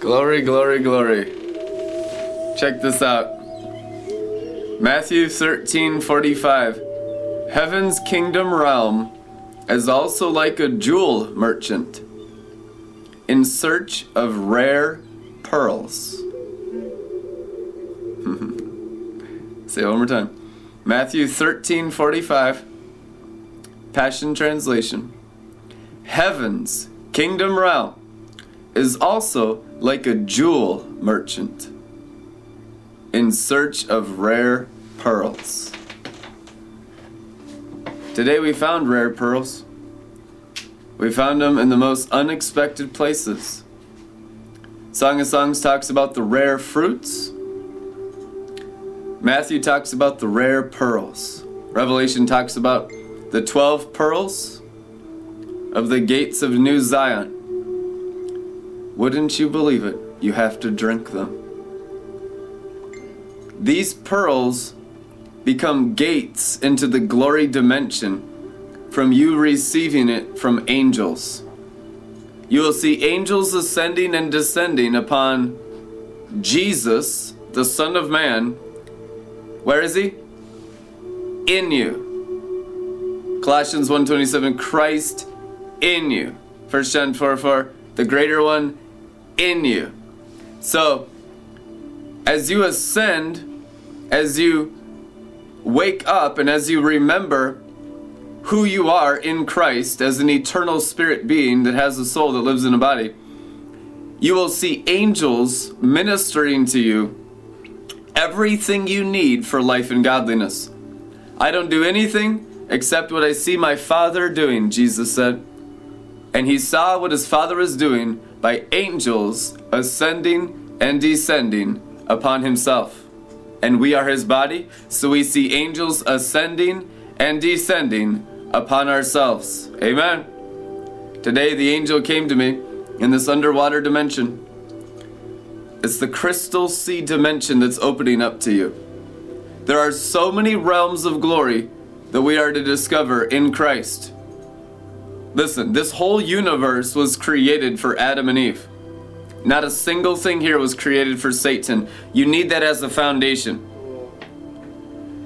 Glory, glory, glory. Check this out. Matthew 13 45. Heaven's kingdom realm is also like a jewel merchant in search of rare pearls. Say it one more time. Matthew 13 45. Passion Translation. Heaven's kingdom realm is also like a jewel merchant in search of rare pearls. Today we found rare pearls. We found them in the most unexpected places. Song of Songs talks about the rare fruits. Matthew talks about the rare pearls. Revelation talks about the 12 pearls of the gates of New Zion. Wouldn't you believe it? You have to drink them. These pearls become gates into the glory dimension from you receiving it from angels. You will see angels ascending and descending upon Jesus, the Son of Man. Where is he? In you. Colossians 1:27 Christ in you. 1 John 4 4 the greater one in you. So, as you ascend, as you wake up, and as you remember who you are in Christ as an eternal spirit being that has a soul that lives in a body, you will see angels ministering to you everything you need for life and godliness. I don't do anything except what I see my Father doing, Jesus said. And he saw what his Father was doing by angels ascending and descending upon himself. And we are his body, so we see angels ascending and descending upon ourselves. Amen. Today, the angel came to me in this underwater dimension. It's the crystal sea dimension that's opening up to you. There are so many realms of glory that we are to discover in Christ. Listen, this whole universe was created for Adam and Eve. Not a single thing here was created for Satan. You need that as a foundation.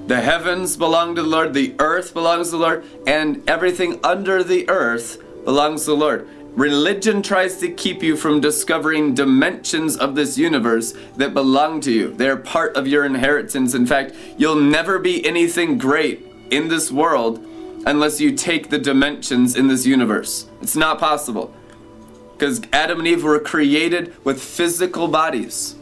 The heavens belong to the Lord, the earth belongs to the Lord, and everything under the earth belongs to the Lord. Religion tries to keep you from discovering dimensions of this universe that belong to you. They're part of your inheritance. In fact, you'll never be anything great in this world unless you take the dimensions in this universe. It's not possible. Because Adam and Eve were created with physical bodies.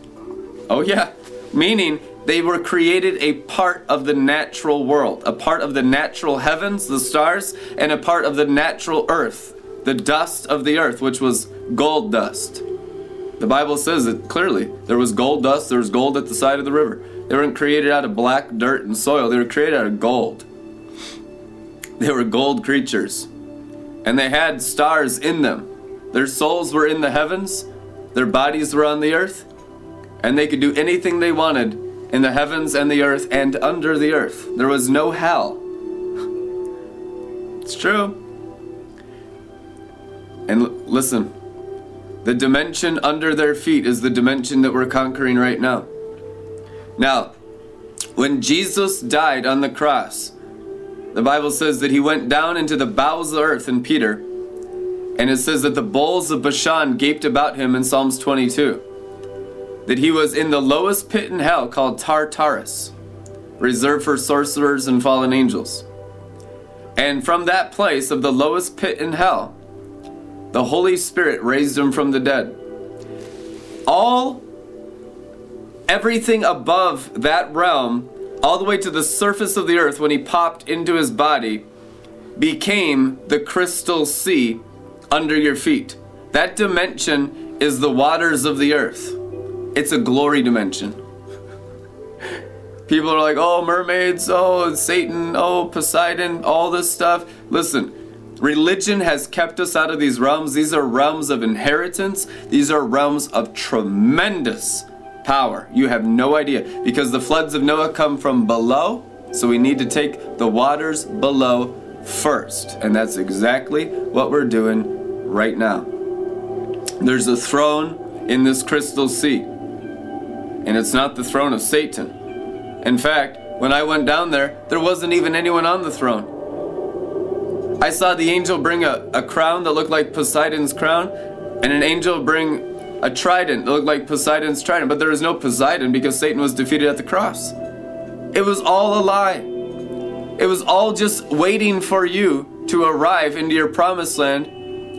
Oh, yeah. Meaning they were created a part of the natural world, a part of the natural heavens, the stars, and a part of the natural earth, the dust of the earth, which was gold dust. The Bible says it clearly. There was gold dust, there was gold at the side of the river. They weren't created out of black dirt and soil, they were created out of gold. They were gold creatures. And they had stars in them. Their souls were in the heavens, their bodies were on the earth, and they could do anything they wanted in the heavens and the earth and under the earth. There was no hell. It's true. And l- listen, the dimension under their feet is the dimension that we're conquering right now. Now, when Jesus died on the cross, the Bible says that he went down into the bowels of the earth in Peter. And it says that the bulls of Bashan gaped about him in Psalms 22 that he was in the lowest pit in hell called Tartarus, reserved for sorcerers and fallen angels. And from that place of the lowest pit in hell, the Holy Spirit raised him from the dead. All, everything above that realm, all the way to the surface of the earth when he popped into his body, became the crystal sea under your feet. That dimension is the waters of the earth. It's a glory dimension. People are like, oh, mermaids, oh, Satan, oh, Poseidon, all this stuff. Listen, religion has kept us out of these realms. These are realms of inheritance, these are realms of tremendous power. You have no idea because the floods of Noah come from below, so we need to take the waters below first. And that's exactly what we're doing right now. There's a throne in this crystal sea. And it's not the throne of Satan. In fact, when I went down there, there wasn't even anyone on the throne. I saw the angel bring a, a crown that looked like Poseidon's crown, and an angel bring a trident that looked like Poseidon's trident, but there was no Poseidon because Satan was defeated at the cross. It was all a lie. It was all just waiting for you to arrive into your promised land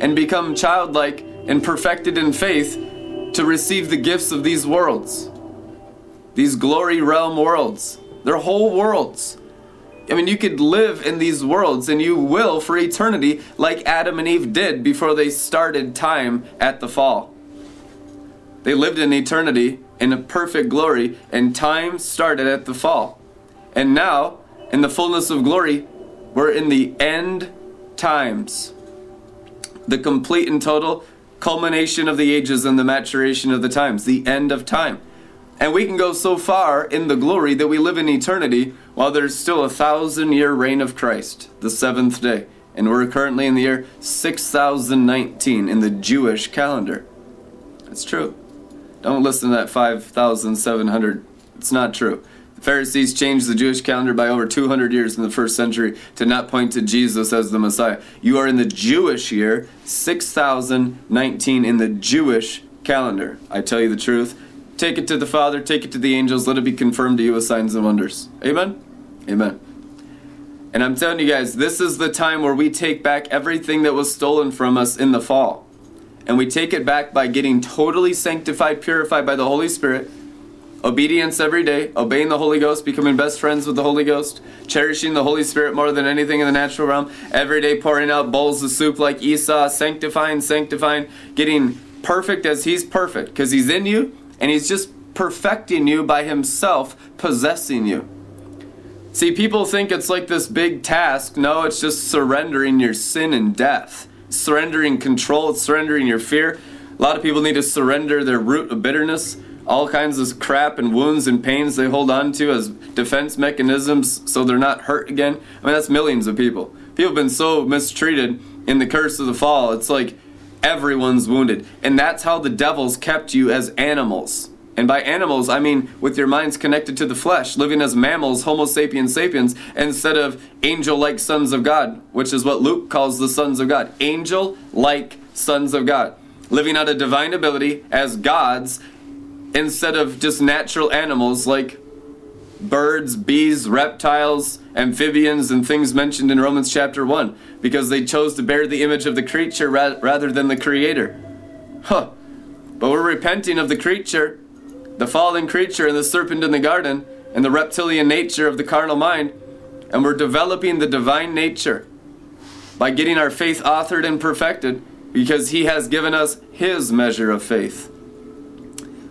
and become childlike and perfected in faith to receive the gifts of these worlds. These glory realm worlds. They're whole worlds. I mean, you could live in these worlds and you will for eternity, like Adam and Eve did before they started time at the fall. They lived in eternity in a perfect glory, and time started at the fall. And now, in the fullness of glory, we're in the end times. The complete and total culmination of the ages and the maturation of the times, the end of time. And we can go so far in the glory that we live in eternity while there's still a thousand year reign of Christ, the seventh day. And we're currently in the year 6019 in the Jewish calendar. That's true. Don't listen to that 5,700. It's not true. The Pharisees changed the Jewish calendar by over 200 years in the first century to not point to Jesus as the Messiah. You are in the Jewish year 6019 in the Jewish calendar. I tell you the truth. Take it to the Father, take it to the angels, let it be confirmed to you with signs and wonders. Amen? Amen. And I'm telling you guys, this is the time where we take back everything that was stolen from us in the fall. And we take it back by getting totally sanctified, purified by the Holy Spirit, obedience every day, obeying the Holy Ghost, becoming best friends with the Holy Ghost, cherishing the Holy Spirit more than anything in the natural realm, every day pouring out bowls of soup like Esau, sanctifying, sanctifying, getting perfect as He's perfect, because He's in you and He's just perfecting you by Himself, possessing you. See, people think it's like this big task. No, it's just surrendering your sin and death, surrendering control, surrendering your fear. A lot of people need to surrender their root of bitterness, all kinds of crap and wounds and pains they hold on to as defense mechanisms so they're not hurt again. I mean, that's millions of people. People have been so mistreated in the curse of the fall. It's like everyone's wounded. And that's how the devils kept you as animals. And by animals, I mean with your minds connected to the flesh, living as mammals, Homo sapiens sapiens, instead of angel like sons of God, which is what Luke calls the sons of God. Angel like sons of God. Living out of divine ability as gods instead of just natural animals like birds, bees, reptiles, amphibians, and things mentioned in Romans chapter 1, because they chose to bear the image of the creature rather than the creator. Huh. But we're repenting of the creature the fallen creature and the serpent in the garden and the reptilian nature of the carnal mind, and we're developing the divine nature by getting our faith authored and perfected because He has given us His measure of faith.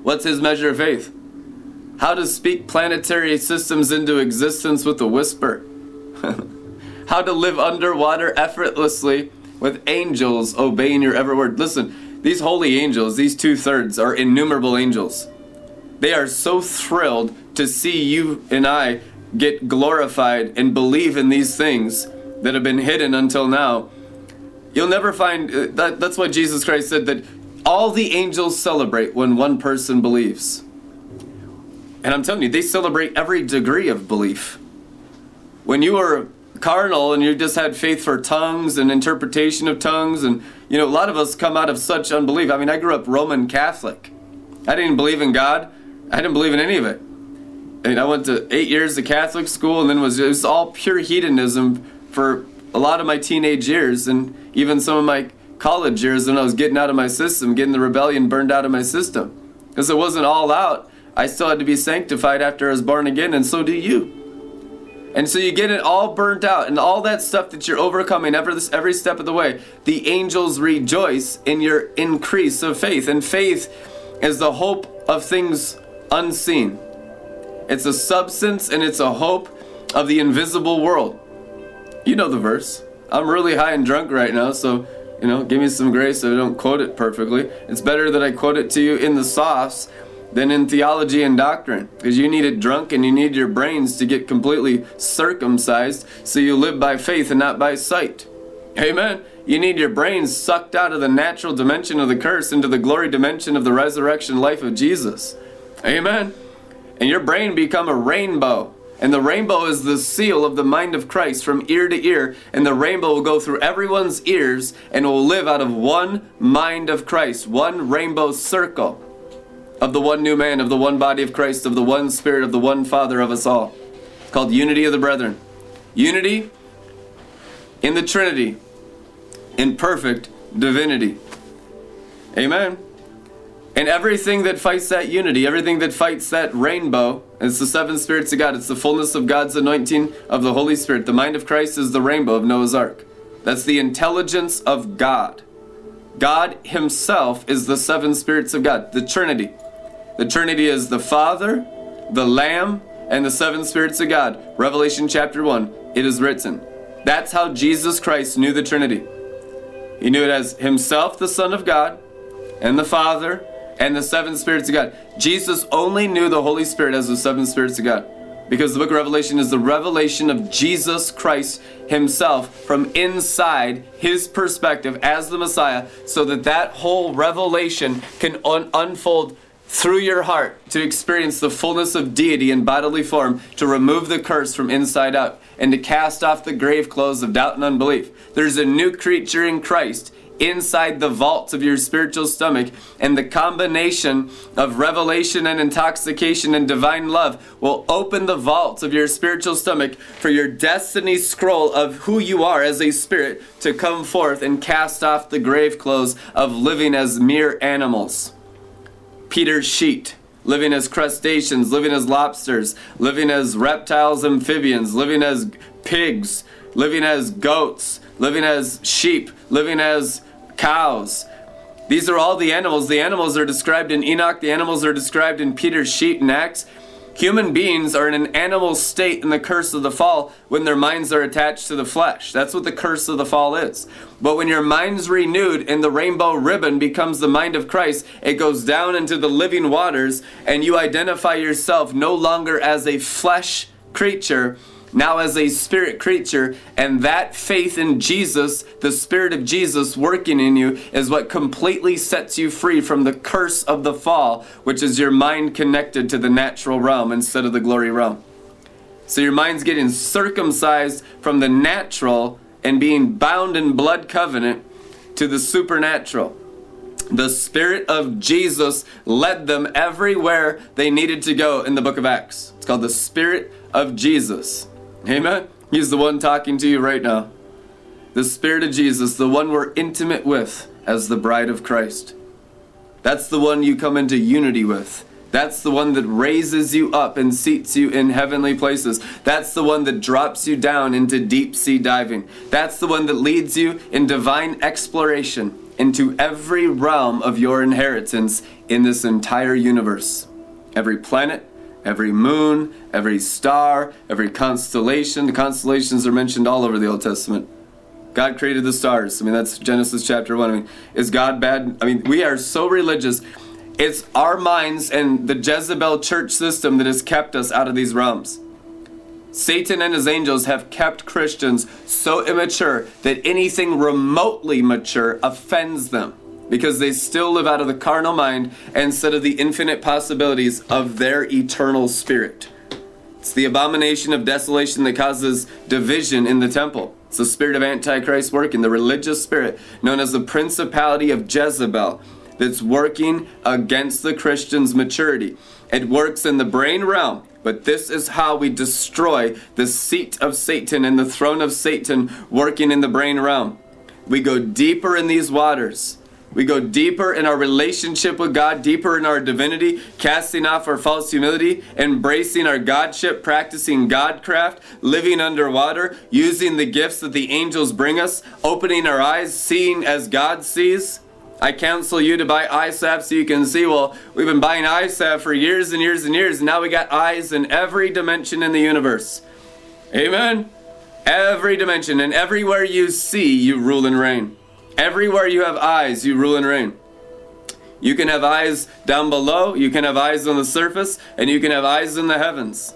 What's His measure of faith? How to speak planetary systems into existence with a whisper. How to live underwater effortlessly with angels obeying your every word. Listen, these holy angels, these two thirds, are innumerable angels. They are so thrilled to see you and I get glorified and believe in these things that have been hidden until now. You'll never find uh, that that's why Jesus Christ said that all the angels celebrate when one person believes. And I'm telling you, they celebrate every degree of belief. When you are carnal and you just had faith for tongues and interpretation of tongues, and you know, a lot of us come out of such unbelief. I mean, I grew up Roman Catholic. I didn't believe in God. I didn't believe in any of it. And I went to eight years of Catholic school and then was it was all pure hedonism for a lot of my teenage years and even some of my college years when I was getting out of my system, getting the rebellion burned out of my system. Because it wasn't all out. I still had to be sanctified after I was born again, and so do you. And so you get it all burnt out, and all that stuff that you're overcoming every, every step of the way. The angels rejoice in your increase of faith. And faith is the hope of things unseen. It's a substance and it's a hope of the invisible world. You know the verse. I'm really high and drunk right now, so you know, give me some grace if I don't quote it perfectly. It's better that I quote it to you in the sauce than in theology and doctrine because you need it drunk and you need your brains to get completely circumcised so you live by faith and not by sight. Amen. You need your brains sucked out of the natural dimension of the curse into the glory dimension of the resurrection life of Jesus. Amen. And your brain become a rainbow. And the rainbow is the seal of the mind of Christ from ear to ear. And the rainbow will go through everyone's ears and will live out of one mind of Christ, one rainbow circle of the one new man, of the one body of Christ, of the one Spirit, of the one Father of us all. It's called unity of the brethren. Unity in the Trinity, in perfect divinity. Amen. And everything that fights that unity, everything that fights that rainbow, it's the seven spirits of God. It's the fullness of God's anointing of the Holy Spirit. The mind of Christ is the rainbow of Noah's Ark. That's the intelligence of God. God Himself is the seven spirits of God, the Trinity. The Trinity is the Father, the Lamb, and the seven spirits of God. Revelation chapter 1. It is written. That's how Jesus Christ knew the Trinity. He knew it as Himself, the Son of God, and the Father, and the seven spirits of God. Jesus only knew the Holy Spirit as the seven spirits of God. Because the book of Revelation is the revelation of Jesus Christ himself from inside his perspective as the Messiah, so that that whole revelation can un- unfold through your heart to experience the fullness of deity in bodily form, to remove the curse from inside out, and to cast off the grave clothes of doubt and unbelief. There's a new creature in Christ inside the vaults of your spiritual stomach, and the combination of revelation and intoxication and divine love will open the vaults of your spiritual stomach for your destiny scroll of who you are as a spirit to come forth and cast off the grave clothes of living as mere animals. Peter's sheet, living as crustaceans, living as lobsters, living as reptiles, amphibians, living as pigs, living as goats, living as sheep, living as cows. These are all the animals. The animals are described in Enoch, the animals are described in Peter's sheet in Acts. Human beings are in an animal state in the curse of the fall when their minds are attached to the flesh. That's what the curse of the fall is. But when your mind's renewed and the rainbow ribbon becomes the mind of Christ, it goes down into the living waters and you identify yourself no longer as a flesh creature, now as a spirit creature, and that faith in Jesus, the Spirit of Jesus working in you, is what completely sets you free from the curse of the fall, which is your mind connected to the natural realm instead of the glory realm. So your mind's getting circumcised from the natural and being bound in blood covenant to the supernatural. The Spirit of Jesus led them everywhere they needed to go in the book of Acts. It's called the Spirit of Jesus. Amen. He's the one talking to you right now. The Spirit of Jesus, the one we're intimate with as the bride of Christ. That's the one you come into unity with. That's the one that raises you up and seats you in heavenly places. That's the one that drops you down into deep sea diving. That's the one that leads you in divine exploration into every realm of your inheritance in this entire universe. Every planet, every moon, every star, every constellation. The constellations are mentioned all over the Old Testament. God created the stars. I mean, that's Genesis chapter 1. I mean, is God bad? I mean, we are so religious. It's our minds and the Jezebel church system that has kept us out of these realms. Satan and his angels have kept Christians so immature that anything remotely mature offends them because they still live out of the carnal mind instead of the infinite possibilities of their eternal spirit. It's the abomination of desolation that causes division in the temple. It's the spirit of Antichrist working, the religious spirit known as the principality of Jezebel that's working against the Christian's maturity. It works in the brain realm, but this is how we destroy the seat of Satan and the throne of Satan working in the brain realm. We go deeper in these waters. We go deeper in our relationship with God, deeper in our divinity, casting off our false humility, embracing our Godship, practicing Godcraft, living underwater, using the gifts that the angels bring us, opening our eyes, seeing as God sees. I counsel you to buy salve so you can see. Well, we've been buying salve for years and years and years, and now we got eyes in every dimension in the universe. Amen? Every dimension, and everywhere you see, you rule and reign. Everywhere you have eyes, you rule and reign. You can have eyes down below, you can have eyes on the surface, and you can have eyes in the heavens.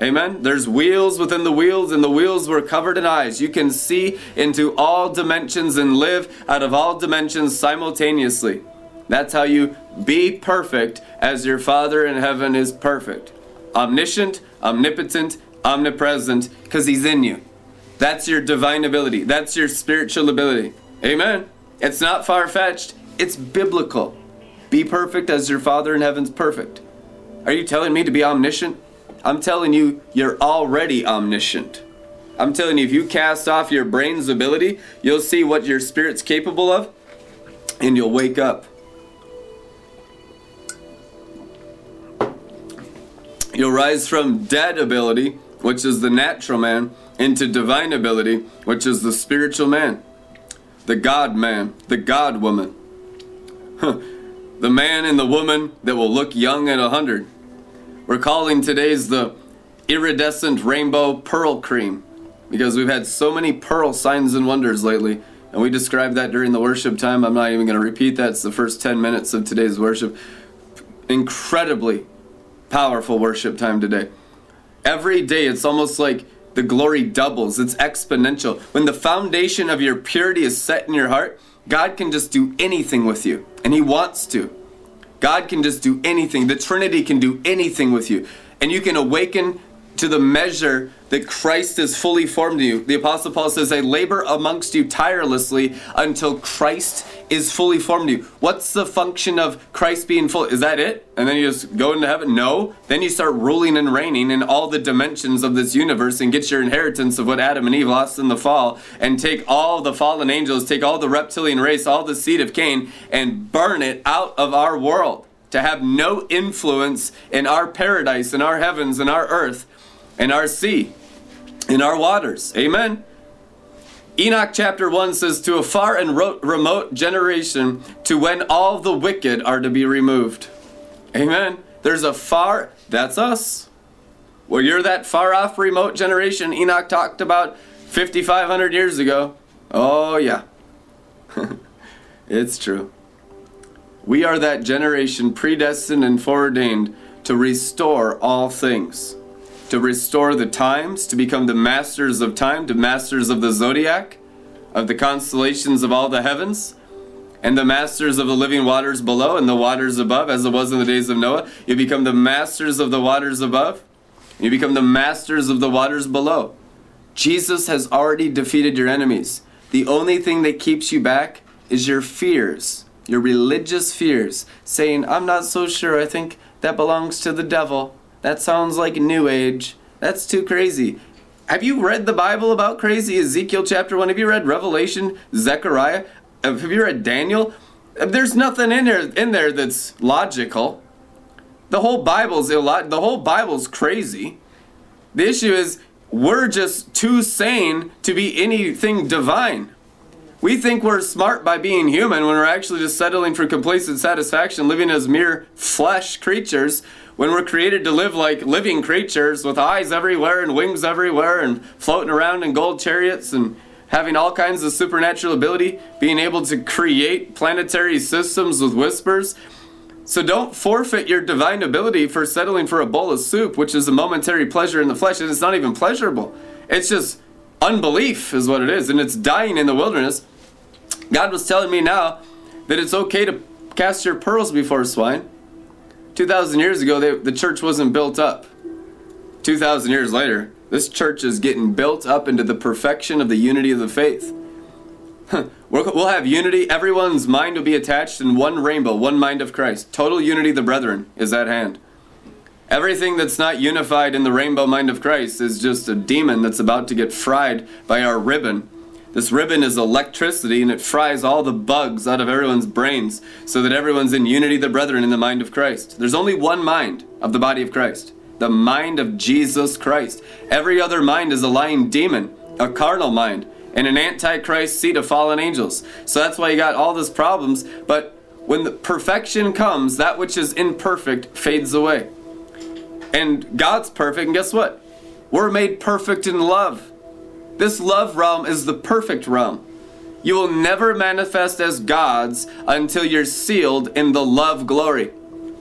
Amen. There's wheels within the wheels, and the wheels were covered in eyes. You can see into all dimensions and live out of all dimensions simultaneously. That's how you be perfect as your Father in heaven is perfect. Omniscient, omnipotent, omnipresent, because He's in you. That's your divine ability. That's your spiritual ability. Amen. It's not far fetched, it's biblical. Be perfect as your Father in heaven's perfect. Are you telling me to be omniscient? I'm telling you, you're already omniscient. I'm telling you, if you cast off your brain's ability, you'll see what your spirit's capable of, and you'll wake up. You'll rise from dead ability, which is the natural man, into divine ability, which is the spiritual man, the God man, the God woman. the man and the woman that will look young at a hundred. We're calling today's the iridescent rainbow pearl cream because we've had so many pearl signs and wonders lately. And we described that during the worship time. I'm not even going to repeat that. It's the first 10 minutes of today's worship. Incredibly powerful worship time today. Every day, it's almost like the glory doubles, it's exponential. When the foundation of your purity is set in your heart, God can just do anything with you, and He wants to. God can just do anything. The Trinity can do anything with you. And you can awaken to the measure that Christ is fully formed in you. The Apostle Paul says, I labor amongst you tirelessly until Christ is fully formed in you. What's the function of Christ being full? Is that it? And then you just go into heaven? No. Then you start ruling and reigning in all the dimensions of this universe and get your inheritance of what Adam and Eve lost in the fall and take all the fallen angels, take all the reptilian race, all the seed of Cain, and burn it out of our world to have no influence in our paradise, in our heavens, in our earth in our sea, in our waters. Amen. Enoch chapter 1 says, To a far and ro- remote generation, to when all the wicked are to be removed. Amen. There's a far, that's us. Well, you're that far off remote generation Enoch talked about 5,500 years ago. Oh, yeah. it's true. We are that generation predestined and foreordained to restore all things to restore the times, to become the masters of time, to masters of the zodiac, of the constellations of all the heavens, and the masters of the living waters below and the waters above, as it was in the days of Noah. You become the masters of the waters above, you become the masters of the waters below. Jesus has already defeated your enemies. The only thing that keeps you back is your fears, your religious fears, saying, I'm not so sure, I think that belongs to the devil. That sounds like New Age. That's too crazy. Have you read the Bible about crazy? Ezekiel chapter 1. Have you read Revelation, Zechariah? Uh, have you read Daniel? Uh, there's nothing in there in there that's logical. The whole Bible's illog- the whole Bible's crazy. The issue is we're just too sane to be anything divine. We think we're smart by being human when we're actually just settling for complacent satisfaction, living as mere flesh creatures when we're created to live like living creatures with eyes everywhere and wings everywhere and floating around in gold chariots and having all kinds of supernatural ability, being able to create planetary systems with whispers. So don't forfeit your divine ability for settling for a bowl of soup, which is a momentary pleasure in the flesh, and it's not even pleasurable. It's just unbelief, is what it is, and it's dying in the wilderness. God was telling me now that it's okay to cast your pearls before swine. 2,000 years ago, they, the church wasn't built up. 2,000 years later, this church is getting built up into the perfection of the unity of the faith. we'll have unity. Everyone's mind will be attached in one rainbow, one mind of Christ. Total unity, the brethren, is at hand. Everything that's not unified in the rainbow mind of Christ is just a demon that's about to get fried by our ribbon this ribbon is electricity and it fries all the bugs out of everyone's brains so that everyone's in unity, the brethren, in the mind of Christ. There's only one mind of the body of Christ the mind of Jesus Christ. Every other mind is a lying demon, a carnal mind, and an antichrist seat of fallen angels. So that's why you got all these problems. But when the perfection comes, that which is imperfect fades away. And God's perfect, and guess what? We're made perfect in love. This love realm is the perfect realm. You will never manifest as gods until you're sealed in the love glory.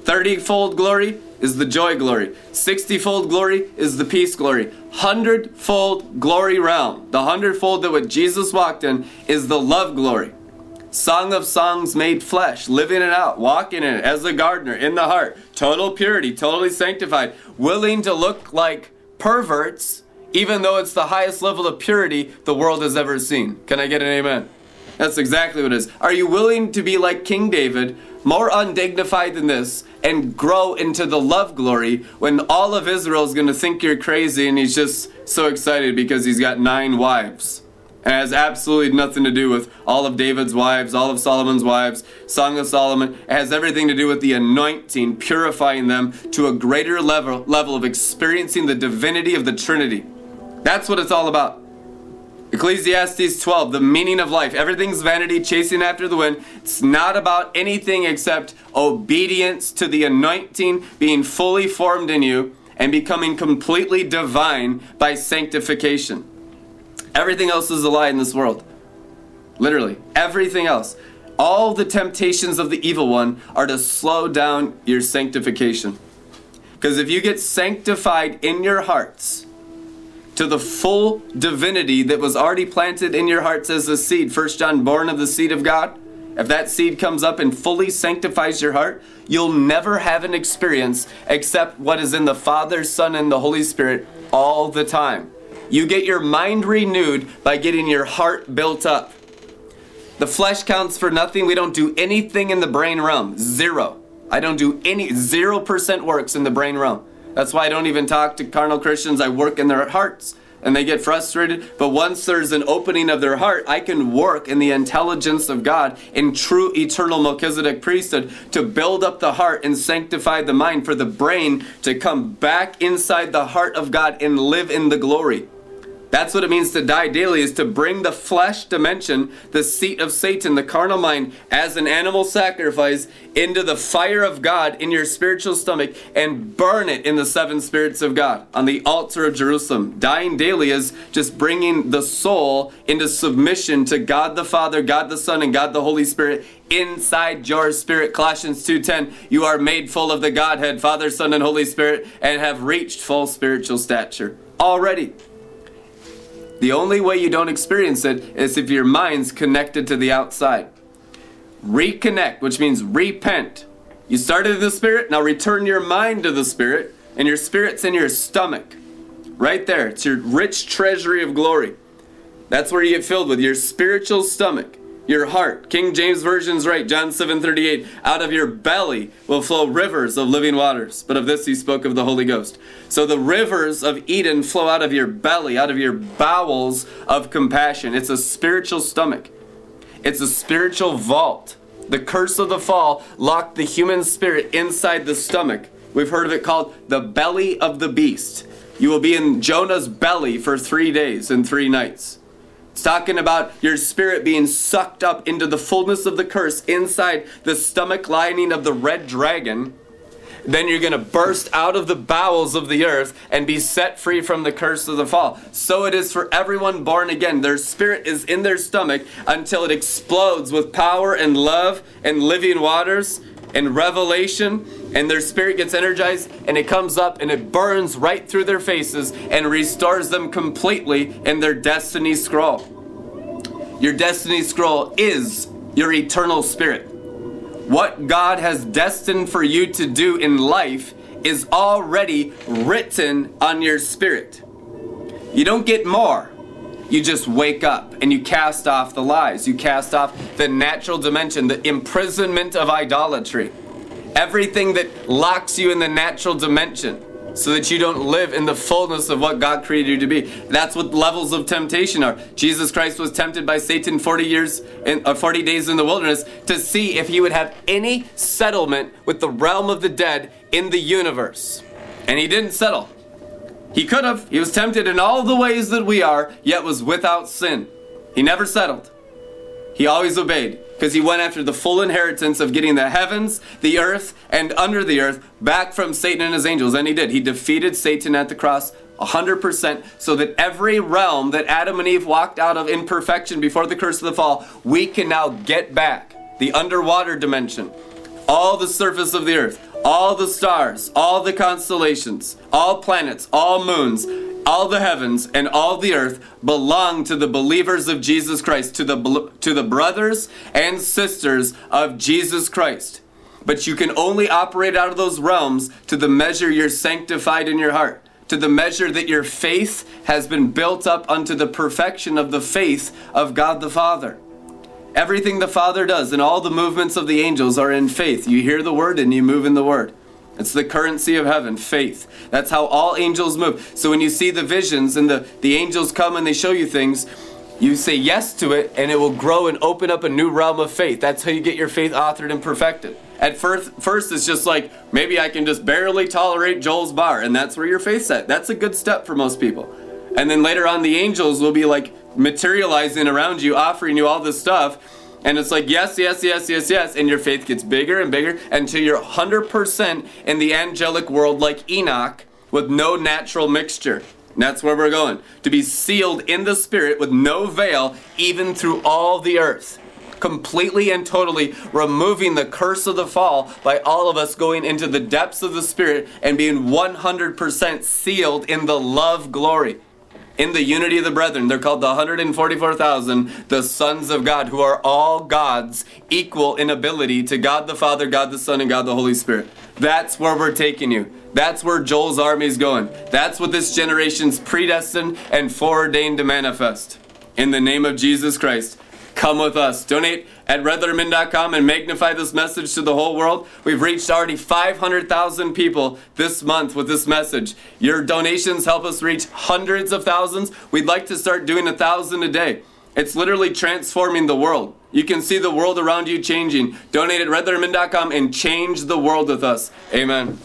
30 fold glory, is the joy glory. 60 fold glory is the peace glory. 100 fold glory realm, the 100 fold that what Jesus walked in, is the love glory. Song of songs made flesh, living it out, walking in it as a gardener in the heart, total purity, totally sanctified, willing to look like perverts, even though it's the highest level of purity the world has ever seen. Can I get an amen? That's exactly what it is. Are you willing to be like King David, more undignified than this, and grow into the love glory when all of Israel is going to think you're crazy and he's just so excited because he's got nine wives? and has absolutely nothing to do with all of David's wives, all of Solomon's wives, Song of Solomon. It has everything to do with the anointing, purifying them to a greater level, level of experiencing the divinity of the Trinity. That's what it's all about. Ecclesiastes 12, the meaning of life. Everything's vanity, chasing after the wind. It's not about anything except obedience to the anointing being fully formed in you and becoming completely divine by sanctification. Everything else is a lie in this world. Literally, everything else. All the temptations of the evil one are to slow down your sanctification. Because if you get sanctified in your hearts to the full divinity that was already planted in your hearts as a seed, First John, born of the seed of God, if that seed comes up and fully sanctifies your heart, you'll never have an experience except what is in the Father, Son, and the Holy Spirit all the time. You get your mind renewed by getting your heart built up. The flesh counts for nothing. We don't do anything in the brain realm. Zero. I don't do any, 0% works in the brain realm. That's why I don't even talk to carnal Christians. I work in their hearts and they get frustrated. But once there's an opening of their heart, I can work in the intelligence of God in true eternal Melchizedek priesthood to build up the heart and sanctify the mind for the brain to come back inside the heart of God and live in the glory. That's what it means to die daily, is to bring the flesh dimension, the seat of Satan, the carnal mind, as an animal sacrifice into the fire of God in your spiritual stomach and burn it in the seven spirits of God on the altar of Jerusalem. Dying daily is just bringing the soul into submission to God the Father, God the Son, and God the Holy Spirit inside your spirit. Colossians 2:10, you are made full of the Godhead, Father, Son, and Holy Spirit, and have reached full spiritual stature already. The only way you don't experience it is if your mind's connected to the outside. Reconnect, which means repent. You started in the spirit, now return your mind to the spirit, and your spirit's in your stomach. Right there. It's your rich treasury of glory. That's where you get filled with your spiritual stomach your heart. King James Version's right, John 7:38, out of your belly will flow rivers of living waters. But of this he spoke of the Holy Ghost. So the rivers of Eden flow out of your belly, out of your bowels of compassion. It's a spiritual stomach. It's a spiritual vault. The curse of the fall locked the human spirit inside the stomach. We've heard of it called the belly of the beast. You will be in Jonah's belly for 3 days and 3 nights. It's talking about your spirit being sucked up into the fullness of the curse inside the stomach lining of the red dragon. Then you're going to burst out of the bowels of the earth and be set free from the curse of the fall. So it is for everyone born again. Their spirit is in their stomach until it explodes with power and love and living waters and revelation and their spirit gets energized and it comes up and it burns right through their faces and restores them completely in their destiny scroll. Your destiny scroll is your eternal spirit. What God has destined for you to do in life is already written on your spirit. You don't get more. You just wake up and you cast off the lies. You cast off the natural dimension, the imprisonment of idolatry everything that locks you in the natural dimension so that you don't live in the fullness of what God created you to be. That's what levels of temptation are. Jesus Christ was tempted by Satan 40 years in, uh, 40 days in the wilderness to see if he would have any settlement with the realm of the dead in the universe. And he didn't settle. He could have. He was tempted in all the ways that we are, yet was without sin. He never settled. He always obeyed because he went after the full inheritance of getting the heavens, the earth, and under the earth back from Satan and his angels. And he did. He defeated Satan at the cross 100% so that every realm that Adam and Eve walked out of in perfection before the curse of the fall, we can now get back. The underwater dimension, all the surface of the earth, all the stars, all the constellations, all planets, all moons, all the heavens and all the earth belong to the believers of Jesus Christ, to the to the brothers and sisters of Jesus Christ. But you can only operate out of those realms to the measure you're sanctified in your heart, to the measure that your faith has been built up unto the perfection of the faith of God the Father. Everything the Father does and all the movements of the angels are in faith. You hear the word and you move in the word. It's the currency of heaven, faith. That's how all angels move. So when you see the visions and the, the angels come and they show you things, you say yes to it and it will grow and open up a new realm of faith. That's how you get your faith authored and perfected. At first, first it's just like maybe I can just barely tolerate Joel's bar, and that's where your faith's at. That's a good step for most people. And then later on, the angels will be like materializing around you, offering you all this stuff and it's like, yes, yes, yes, yes, yes. And your faith gets bigger and bigger until you're 100% in the angelic world like Enoch with no natural mixture. And that's where we're going. To be sealed in the Spirit with no veil, even through all the earth. Completely and totally removing the curse of the fall by all of us going into the depths of the Spirit and being 100% sealed in the love glory in the unity of the brethren. They're called the 144,000, the sons of God, who are all gods, equal in ability to God the Father, God the Son, and God the Holy Spirit. That's where we're taking you. That's where Joel's army is going. That's what this generation's predestined and foreordained to manifest. In the name of Jesus Christ, come with us. Donate at redlettermin.com and magnify this message to the whole world. We've reached already 500,000 people this month with this message. Your donations help us reach hundreds of thousands. We'd like to start doing a thousand a day. It's literally transforming the world. You can see the world around you changing. Donate at redlettermin.com and change the world with us. Amen.